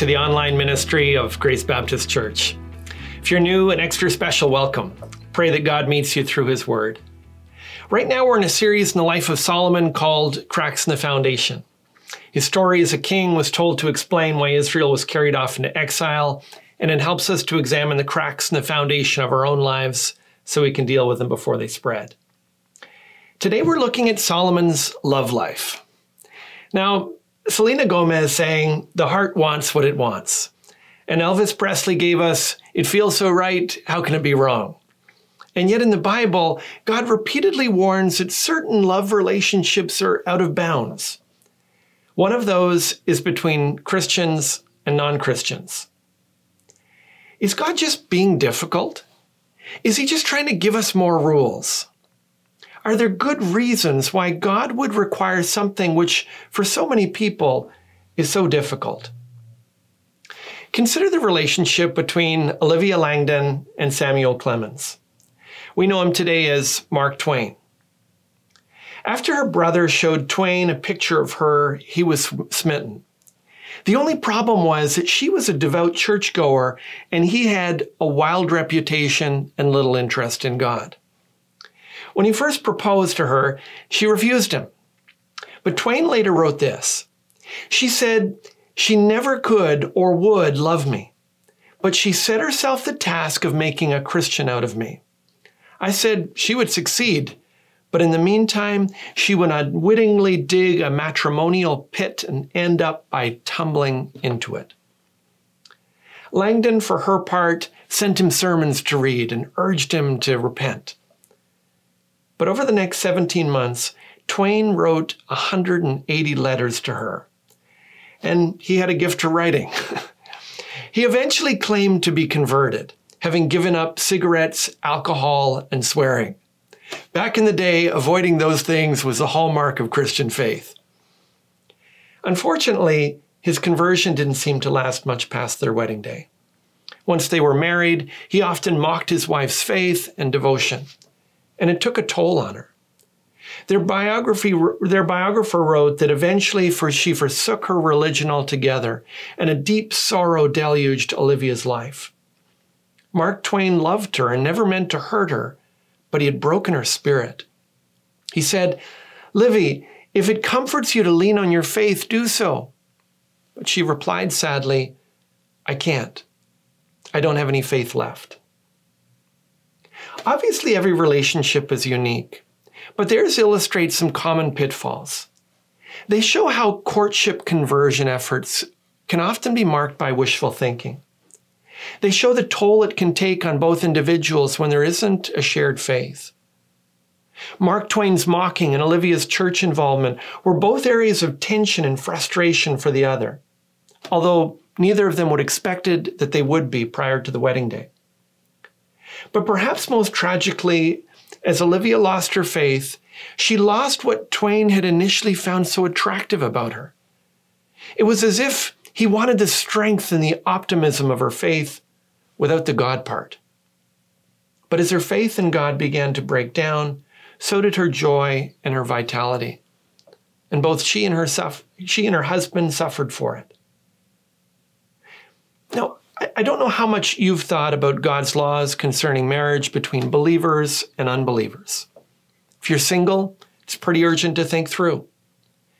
to the online ministry of Grace Baptist Church. If you're new, an extra special welcome. Pray that God meets you through His Word. Right now, we're in a series in the life of Solomon called Cracks in the Foundation. His story as a king was told to explain why Israel was carried off into exile, and it helps us to examine the cracks in the foundation of our own lives so we can deal with them before they spread. Today, we're looking at Solomon's love life. Now, Selena Gomez sang, The heart wants what it wants. And Elvis Presley gave us, It feels so right, how can it be wrong? And yet in the Bible, God repeatedly warns that certain love relationships are out of bounds. One of those is between Christians and non Christians. Is God just being difficult? Is he just trying to give us more rules? Are there good reasons why God would require something which, for so many people, is so difficult? Consider the relationship between Olivia Langdon and Samuel Clemens. We know him today as Mark Twain. After her brother showed Twain a picture of her, he was smitten. The only problem was that she was a devout churchgoer and he had a wild reputation and little interest in God. When he first proposed to her, she refused him. But Twain later wrote this She said, She never could or would love me, but she set herself the task of making a Christian out of me. I said she would succeed, but in the meantime, she would unwittingly dig a matrimonial pit and end up by tumbling into it. Langdon, for her part, sent him sermons to read and urged him to repent. But over the next 17 months, Twain wrote 180 letters to her. And he had a gift to writing. he eventually claimed to be converted, having given up cigarettes, alcohol, and swearing. Back in the day, avoiding those things was the hallmark of Christian faith. Unfortunately, his conversion didn't seem to last much past their wedding day. Once they were married, he often mocked his wife's faith and devotion and it took a toll on her. Their biography, their biographer wrote that eventually for she forsook her religion altogether, and a deep sorrow deluged Olivia's life. Mark Twain loved her and never meant to hurt her, but he had broken her spirit. He said, Livy, if it comforts you to lean on your faith, do so. But she replied sadly, I can't. I don't have any faith left. Obviously, every relationship is unique, but theirs illustrates some common pitfalls. They show how courtship conversion efforts can often be marked by wishful thinking. They show the toll it can take on both individuals when there isn't a shared faith. Mark Twain's mocking and Olivia's church involvement were both areas of tension and frustration for the other, although neither of them would expected that they would be prior to the wedding day. But perhaps most tragically, as Olivia lost her faith, she lost what Twain had initially found so attractive about her. It was as if he wanted the strength and the optimism of her faith without the God part. But as her faith in God began to break down, so did her joy and her vitality. And both she and her, she and her husband suffered for it. I don't know how much you've thought about God's laws concerning marriage between believers and unbelievers. If you're single, it's pretty urgent to think through.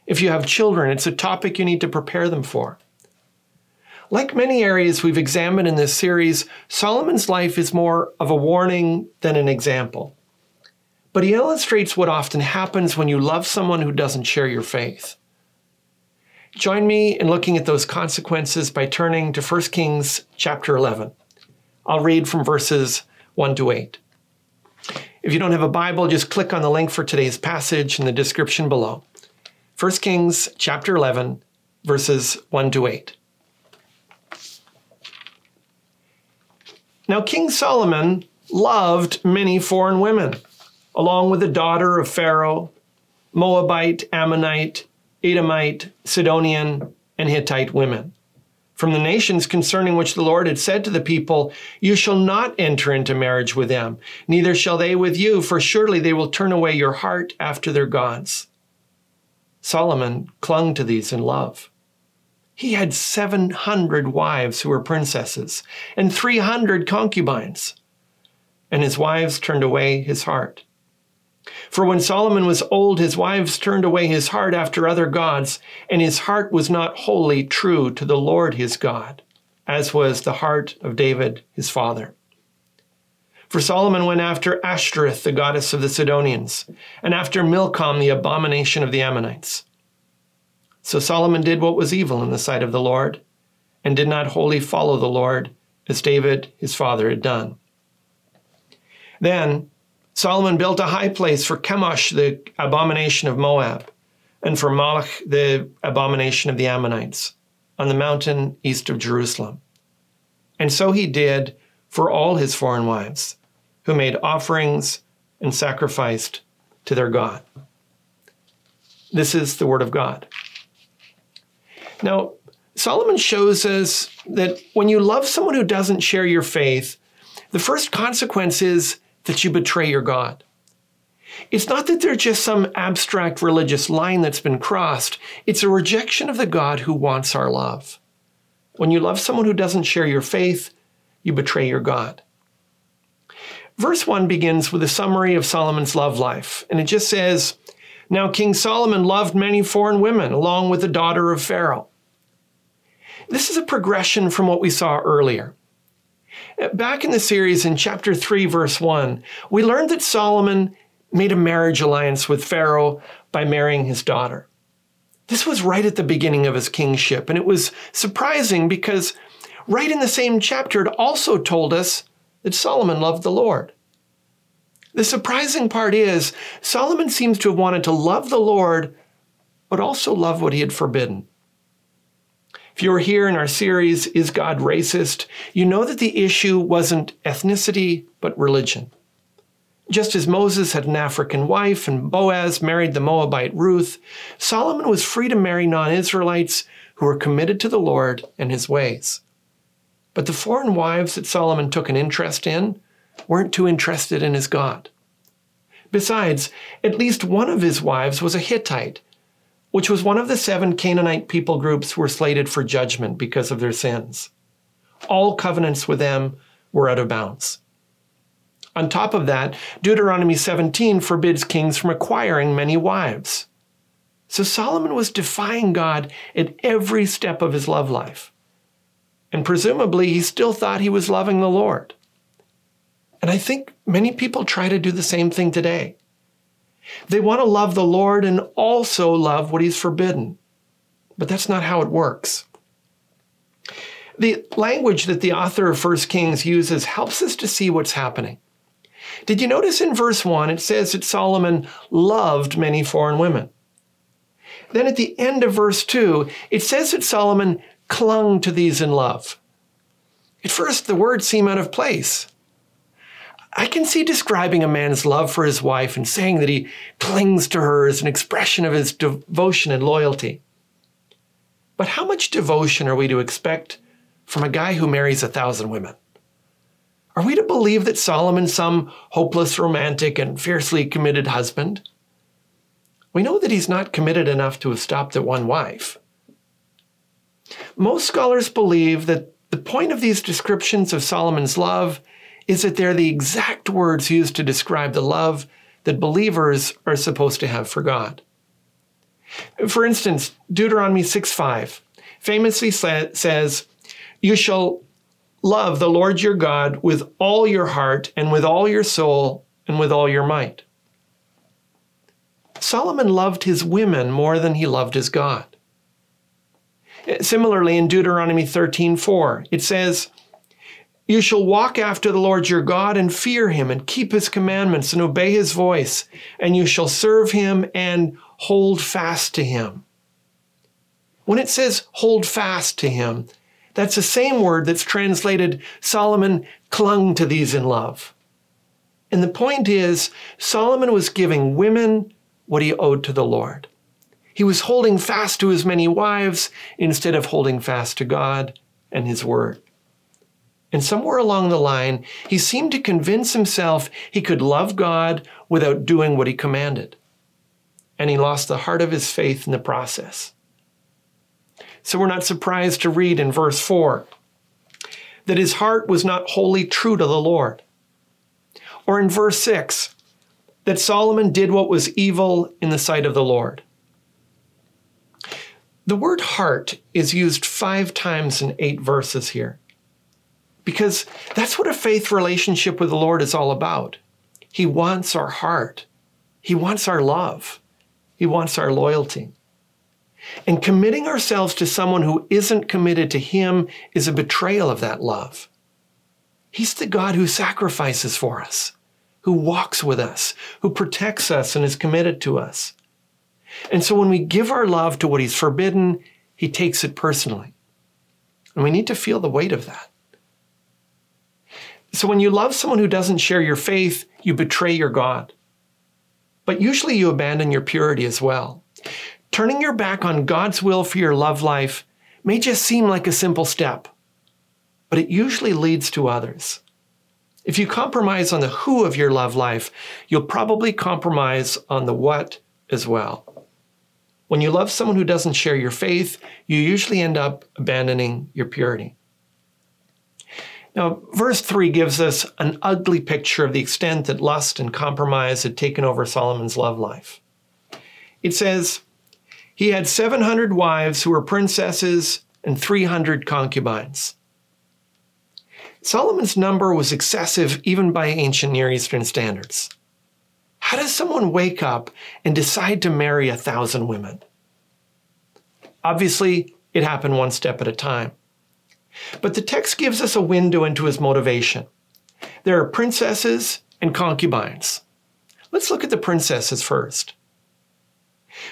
If you have children, it's a topic you need to prepare them for. Like many areas we've examined in this series, Solomon's life is more of a warning than an example. But he illustrates what often happens when you love someone who doesn't share your faith. Join me in looking at those consequences by turning to 1 Kings chapter 11. I'll read from verses 1 to 8. If you don't have a Bible, just click on the link for today's passage in the description below. 1 Kings chapter 11, verses 1 to 8. Now, King Solomon loved many foreign women, along with the daughter of Pharaoh, Moabite, Ammonite, Edomite, Sidonian, and Hittite women. From the nations concerning which the Lord had said to the people, You shall not enter into marriage with them, neither shall they with you, for surely they will turn away your heart after their gods. Solomon clung to these in love. He had 700 wives who were princesses and 300 concubines. And his wives turned away his heart. For when Solomon was old, his wives turned away his heart after other gods, and his heart was not wholly true to the Lord his God, as was the heart of David his father. For Solomon went after Ashtoreth, the goddess of the Sidonians, and after Milcom, the abomination of the Ammonites. So Solomon did what was evil in the sight of the Lord, and did not wholly follow the Lord, as David his father had done. Then Solomon built a high place for Chemosh, the abomination of Moab, and for Moloch, the abomination of the Ammonites, on the mountain east of Jerusalem. And so he did for all his foreign wives, who made offerings and sacrificed to their God. This is the word of God. Now, Solomon shows us that when you love someone who doesn't share your faith, the first consequence is that you betray your God. It's not that there's just some abstract religious line that's been crossed, it's a rejection of the God who wants our love. When you love someone who doesn't share your faith, you betray your God. Verse 1 begins with a summary of Solomon's love life, and it just says, Now King Solomon loved many foreign women, along with the daughter of Pharaoh. This is a progression from what we saw earlier. Back in the series in chapter 3, verse 1, we learned that Solomon made a marriage alliance with Pharaoh by marrying his daughter. This was right at the beginning of his kingship, and it was surprising because right in the same chapter, it also told us that Solomon loved the Lord. The surprising part is, Solomon seems to have wanted to love the Lord, but also love what he had forbidden. If you were here in our series, Is God Racist? you know that the issue wasn't ethnicity, but religion. Just as Moses had an African wife and Boaz married the Moabite Ruth, Solomon was free to marry non Israelites who were committed to the Lord and his ways. But the foreign wives that Solomon took an interest in weren't too interested in his God. Besides, at least one of his wives was a Hittite, which was one of the seven Canaanite people groups were slated for judgment because of their sins. All covenants with them were out of bounds. On top of that, Deuteronomy 17 forbids kings from acquiring many wives. So Solomon was defying God at every step of his love life. And presumably, he still thought he was loving the Lord. And I think many people try to do the same thing today. They want to love the Lord and also love what He's forbidden. But that's not how it works. The language that the author of 1 Kings uses helps us to see what's happening. Did you notice in verse 1 it says that Solomon loved many foreign women? Then at the end of verse 2, it says that Solomon clung to these in love. At first, the words seem out of place. I can see describing a man's love for his wife and saying that he clings to her as an expression of his devotion and loyalty. But how much devotion are we to expect from a guy who marries a thousand women? Are we to believe that Solomon's some hopeless romantic and fiercely committed husband? We know that he's not committed enough to have stopped at one wife. Most scholars believe that the point of these descriptions of Solomon's love is that they're the exact words used to describe the love that believers are supposed to have for God. For instance, Deuteronomy 6 5 famously says, You shall love the Lord your God with all your heart and with all your soul and with all your might. Solomon loved his women more than he loved his God. Similarly, in Deuteronomy 13:4, it says, you shall walk after the Lord your God and fear him and keep his commandments and obey his voice, and you shall serve him and hold fast to him. When it says hold fast to him, that's the same word that's translated Solomon clung to these in love. And the point is, Solomon was giving women what he owed to the Lord. He was holding fast to his many wives instead of holding fast to God and his word. And somewhere along the line, he seemed to convince himself he could love God without doing what he commanded. And he lost the heart of his faith in the process. So we're not surprised to read in verse 4 that his heart was not wholly true to the Lord. Or in verse 6 that Solomon did what was evil in the sight of the Lord. The word heart is used five times in eight verses here because that's what a faith relationship with the Lord is all about. He wants our heart, He wants our love, He wants our loyalty. And committing ourselves to someone who isn't committed to Him is a betrayal of that love. He's the God who sacrifices for us, who walks with us, who protects us and is committed to us. And so when we give our love to what He's forbidden, He takes it personally. And we need to feel the weight of that. So when you love someone who doesn't share your faith, you betray your God. But usually you abandon your purity as well. Turning your back on God's will for your love life may just seem like a simple step, but it usually leads to others. If you compromise on the who of your love life, you'll probably compromise on the what as well. When you love someone who doesn't share your faith, you usually end up abandoning your purity. Now, verse 3 gives us an ugly picture of the extent that lust and compromise had taken over Solomon's love life. It says, He had 700 wives who were princesses and 300 concubines. Solomon's number was excessive even by ancient Near Eastern standards. How does someone wake up and decide to marry a thousand women? Obviously, it happened one step at a time. But the text gives us a window into his motivation. There are princesses and concubines. Let's look at the princesses first.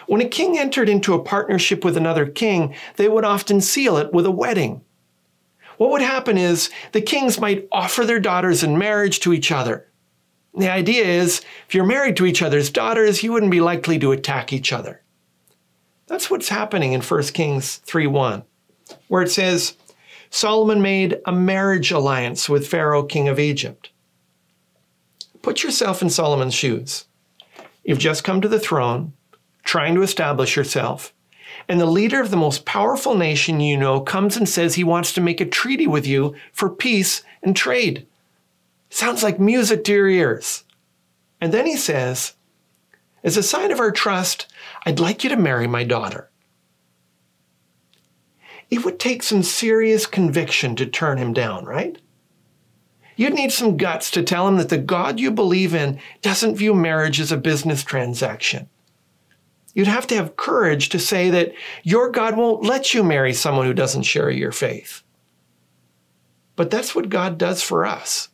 When a king entered into a partnership with another king, they would often seal it with a wedding. What would happen is the kings might offer their daughters in marriage to each other. The idea is if you're married to each other's daughters, you wouldn't be likely to attack each other. That's what's happening in 1 Kings 3:1, where it says, Solomon made a marriage alliance with Pharaoh, king of Egypt. Put yourself in Solomon's shoes. You've just come to the throne, trying to establish yourself, and the leader of the most powerful nation you know comes and says he wants to make a treaty with you for peace and trade. Sounds like music to your ears. And then he says, As a sign of our trust, I'd like you to marry my daughter. It would take some serious conviction to turn him down, right? You'd need some guts to tell him that the God you believe in doesn't view marriage as a business transaction. You'd have to have courage to say that your God won't let you marry someone who doesn't share your faith. But that's what God does for us,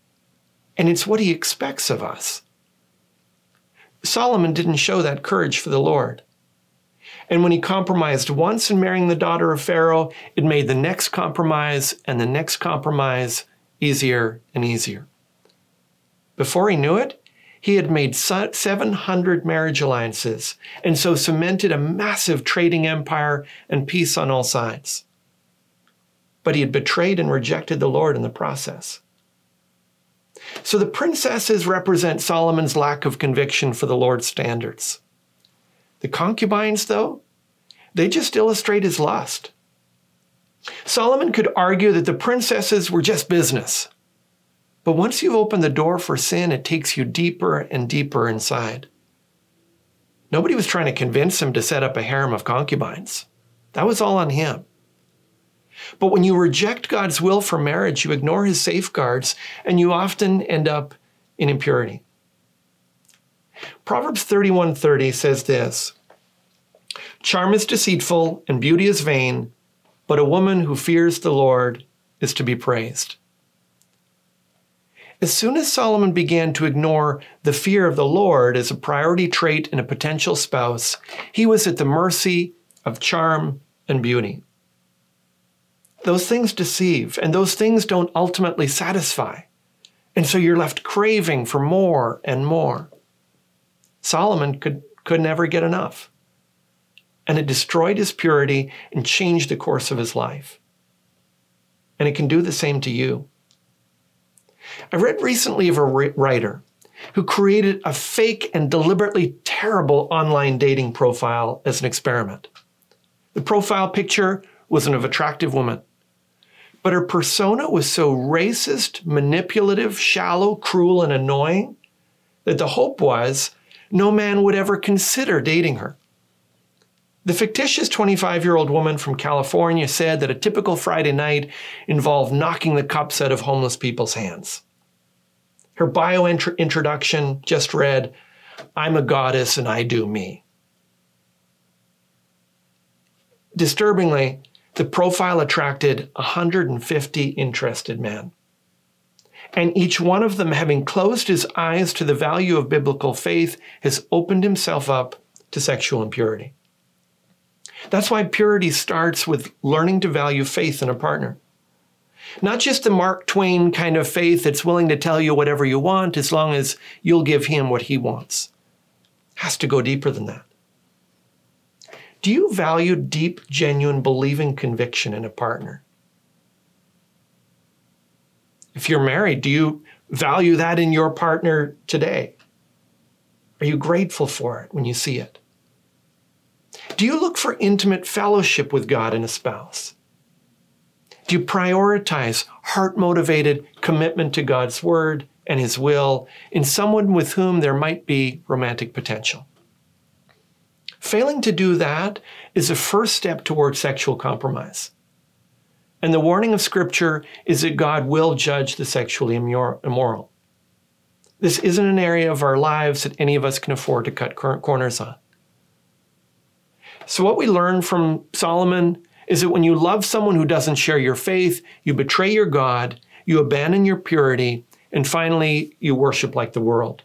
and it's what he expects of us. Solomon didn't show that courage for the Lord. And when he compromised once in marrying the daughter of Pharaoh, it made the next compromise and the next compromise easier and easier. Before he knew it, he had made 700 marriage alliances and so cemented a massive trading empire and peace on all sides. But he had betrayed and rejected the Lord in the process. So the princesses represent Solomon's lack of conviction for the Lord's standards. The concubines, though, they just illustrate his lust. Solomon could argue that the princesses were just business. But once you've opened the door for sin, it takes you deeper and deeper inside. Nobody was trying to convince him to set up a harem of concubines. That was all on him. But when you reject God's will for marriage, you ignore his safeguards, and you often end up in impurity. Proverbs 31:30 says this: Charm is deceitful and beauty is vain, but a woman who fears the Lord is to be praised. As soon as Solomon began to ignore the fear of the Lord as a priority trait in a potential spouse, he was at the mercy of charm and beauty. Those things deceive, and those things don't ultimately satisfy. And so you're left craving for more and more. Solomon could, could never get enough. And it destroyed his purity and changed the course of his life. And it can do the same to you. I read recently of a writer who created a fake and deliberately terrible online dating profile as an experiment. The profile picture was an attractive woman. But her persona was so racist, manipulative, shallow, cruel, and annoying that the hope was no man would ever consider dating her. The fictitious 25 year old woman from California said that a typical Friday night involved knocking the cups out of homeless people's hands. Her bio introduction just read, I'm a goddess and I do me. Disturbingly, the profile attracted 150 interested men. And each one of them, having closed his eyes to the value of biblical faith, has opened himself up to sexual impurity. That's why purity starts with learning to value faith in a partner. Not just the Mark Twain kind of faith that's willing to tell you whatever you want as long as you'll give him what he wants. It has to go deeper than that. Do you value deep, genuine, believing conviction in a partner? If you're married, do you value that in your partner today? Are you grateful for it when you see it? Do you look for intimate fellowship with God in a spouse? Do you prioritize heart motivated commitment to God's word and his will in someone with whom there might be romantic potential? Failing to do that is a first step toward sexual compromise. And the warning of Scripture is that God will judge the sexually immoral. This isn't an area of our lives that any of us can afford to cut corners on. So, what we learn from Solomon is that when you love someone who doesn't share your faith, you betray your God, you abandon your purity, and finally, you worship like the world.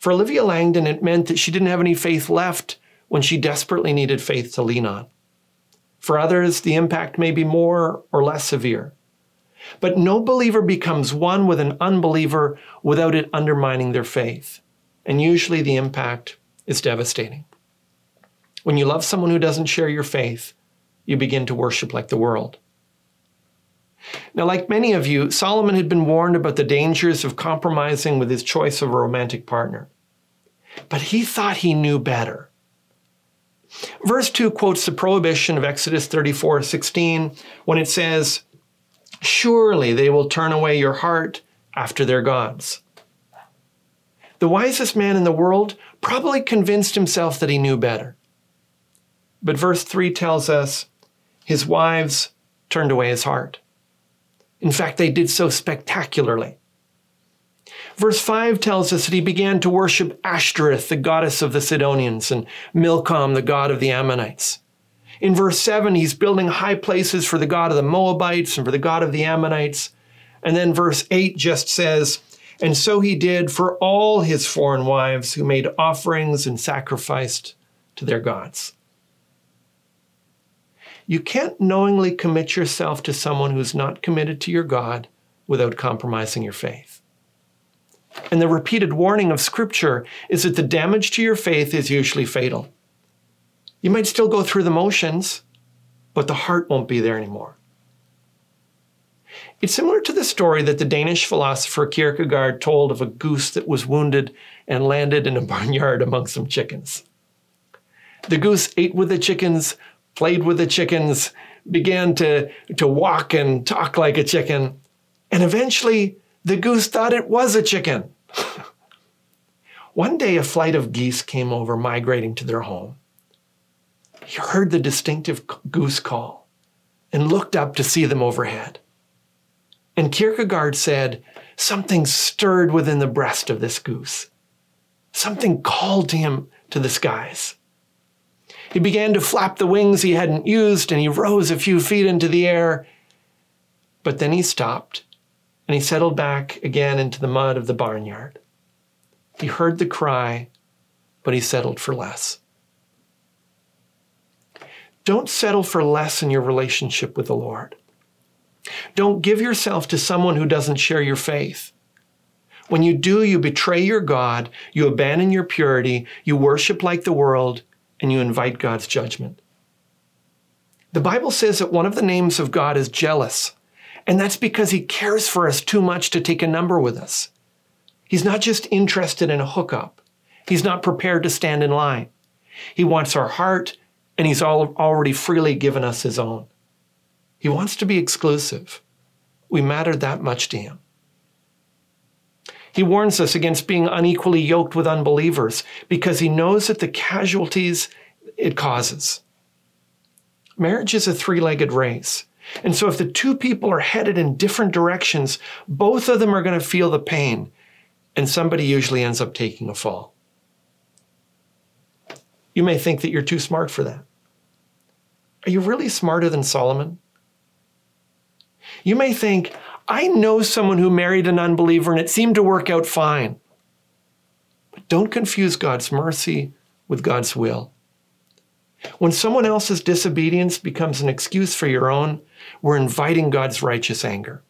For Olivia Langdon, it meant that she didn't have any faith left when she desperately needed faith to lean on. For others, the impact may be more or less severe. But no believer becomes one with an unbeliever without it undermining their faith. And usually the impact is devastating. When you love someone who doesn't share your faith, you begin to worship like the world. Now, like many of you, Solomon had been warned about the dangers of compromising with his choice of a romantic partner but he thought he knew better. Verse 2 quotes the prohibition of Exodus 34 16 when it says, Surely they will turn away your heart after their gods. The wisest man in the world probably convinced himself that he knew better. But verse 3 tells us his wives turned away his heart. In fact, they did so spectacularly. Verse 5 tells us that he began to worship Ashtoreth, the goddess of the Sidonians, and Milcom, the god of the Ammonites. In verse 7, he's building high places for the god of the Moabites and for the god of the Ammonites. And then verse 8 just says, And so he did for all his foreign wives who made offerings and sacrificed to their gods. You can't knowingly commit yourself to someone who's not committed to your God without compromising your faith. And the repeated warning of Scripture is that the damage to your faith is usually fatal. You might still go through the motions, but the heart won't be there anymore. It's similar to the story that the Danish philosopher Kierkegaard told of a goose that was wounded and landed in a barnyard among some chickens. The goose ate with the chickens, played with the chickens, began to, to walk and talk like a chicken, and eventually the goose thought it was a chicken. One day, a flight of geese came over, migrating to their home. He heard the distinctive goose call and looked up to see them overhead. And Kierkegaard said, Something stirred within the breast of this goose. Something called to him to the skies. He began to flap the wings he hadn't used and he rose a few feet into the air. But then he stopped and he settled back again into the mud of the barnyard. He heard the cry, but he settled for less. Don't settle for less in your relationship with the Lord. Don't give yourself to someone who doesn't share your faith. When you do, you betray your God, you abandon your purity, you worship like the world, and you invite God's judgment. The Bible says that one of the names of God is jealous. And that's because he cares for us too much to take a number with us. He's not just interested in a hookup. He's not prepared to stand in line. He wants our heart and He's all, already freely given us His own. He wants to be exclusive. We matter that much to Him. He warns us against being unequally yoked with unbelievers because He knows that the casualties it causes. Marriage is a three legged race. And so, if the two people are headed in different directions, both of them are going to feel the pain, and somebody usually ends up taking a fall. You may think that you're too smart for that. Are you really smarter than Solomon? You may think, I know someone who married an unbeliever and it seemed to work out fine. But don't confuse God's mercy with God's will. When someone else's disobedience becomes an excuse for your own, we're inviting God's righteous anger.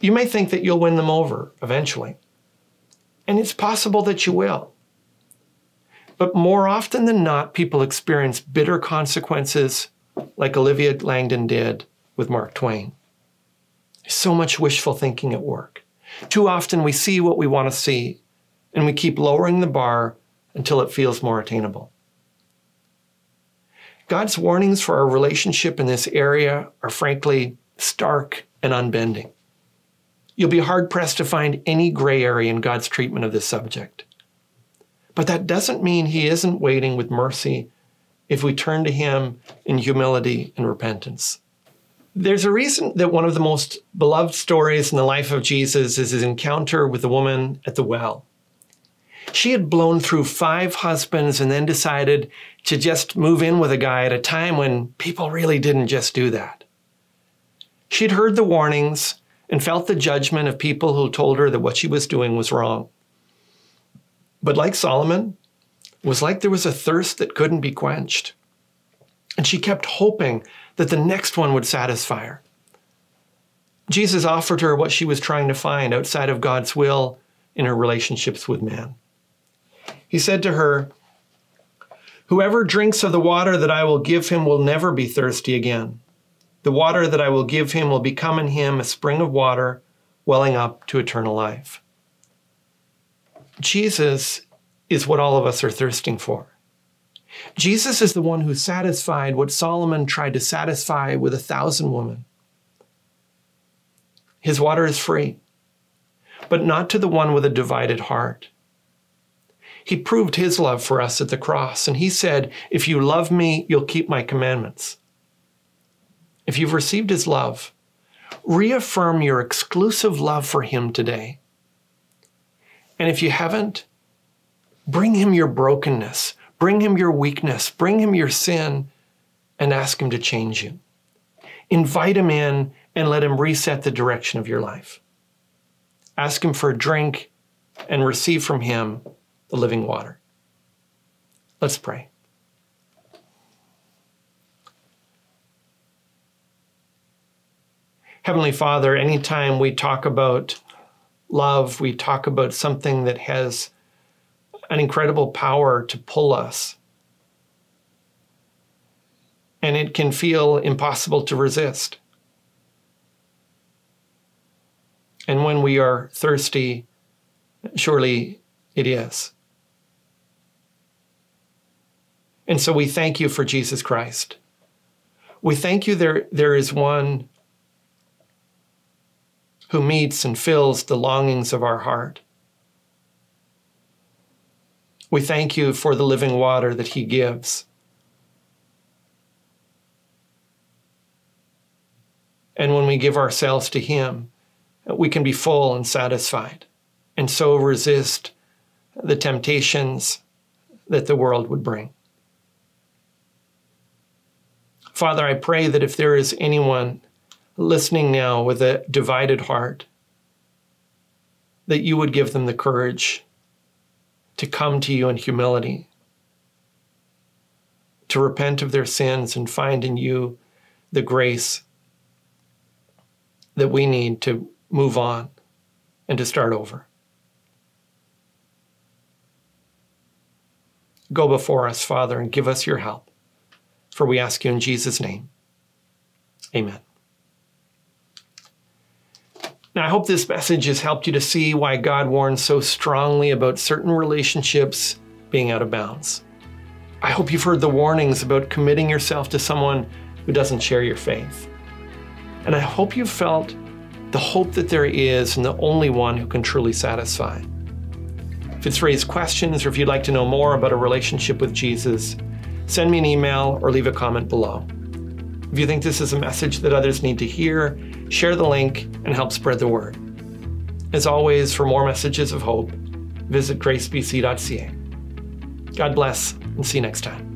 You may think that you'll win them over eventually, and it's possible that you will. But more often than not, people experience bitter consequences like Olivia Langdon did with Mark Twain. So much wishful thinking at work. Too often we see what we want to see, and we keep lowering the bar until it feels more attainable. God's warnings for our relationship in this area are frankly stark and unbending. You'll be hard pressed to find any gray area in God's treatment of this subject. But that doesn't mean He isn't waiting with mercy if we turn to Him in humility and repentance. There's a reason that one of the most beloved stories in the life of Jesus is his encounter with the woman at the well. She had blown through five husbands and then decided to just move in with a guy at a time when people really didn't just do that. She'd heard the warnings and felt the judgment of people who told her that what she was doing was wrong. But like Solomon, it was like there was a thirst that couldn't be quenched. And she kept hoping that the next one would satisfy her. Jesus offered her what she was trying to find outside of God's will in her relationships with man. He said to her, Whoever drinks of the water that I will give him will never be thirsty again. The water that I will give him will become in him a spring of water welling up to eternal life. Jesus is what all of us are thirsting for. Jesus is the one who satisfied what Solomon tried to satisfy with a thousand women. His water is free, but not to the one with a divided heart. He proved his love for us at the cross, and he said, If you love me, you'll keep my commandments. If you've received his love, reaffirm your exclusive love for him today. And if you haven't, bring him your brokenness, bring him your weakness, bring him your sin, and ask him to change you. Invite him in and let him reset the direction of your life. Ask him for a drink and receive from him the living water. Let's pray. Heavenly Father, anytime we talk about love, we talk about something that has an incredible power to pull us. And it can feel impossible to resist. And when we are thirsty, surely it is. And so we thank you for Jesus Christ. We thank you there, there is one who meets and fills the longings of our heart. We thank you for the living water that he gives. And when we give ourselves to him, we can be full and satisfied, and so resist the temptations that the world would bring. Father, I pray that if there is anyone listening now with a divided heart, that you would give them the courage to come to you in humility, to repent of their sins and find in you the grace that we need to move on and to start over. Go before us, Father, and give us your help. For we ask you in Jesus' name. Amen. Now, I hope this message has helped you to see why God warns so strongly about certain relationships being out of bounds. I hope you've heard the warnings about committing yourself to someone who doesn't share your faith. And I hope you've felt the hope that there is in the only one who can truly satisfy. If it's raised questions or if you'd like to know more about a relationship with Jesus, send me an email or leave a comment below. If you think this is a message that others need to hear, share the link and help spread the word. As always, for more messages of hope, visit gracebc.ca. God bless and see you next time.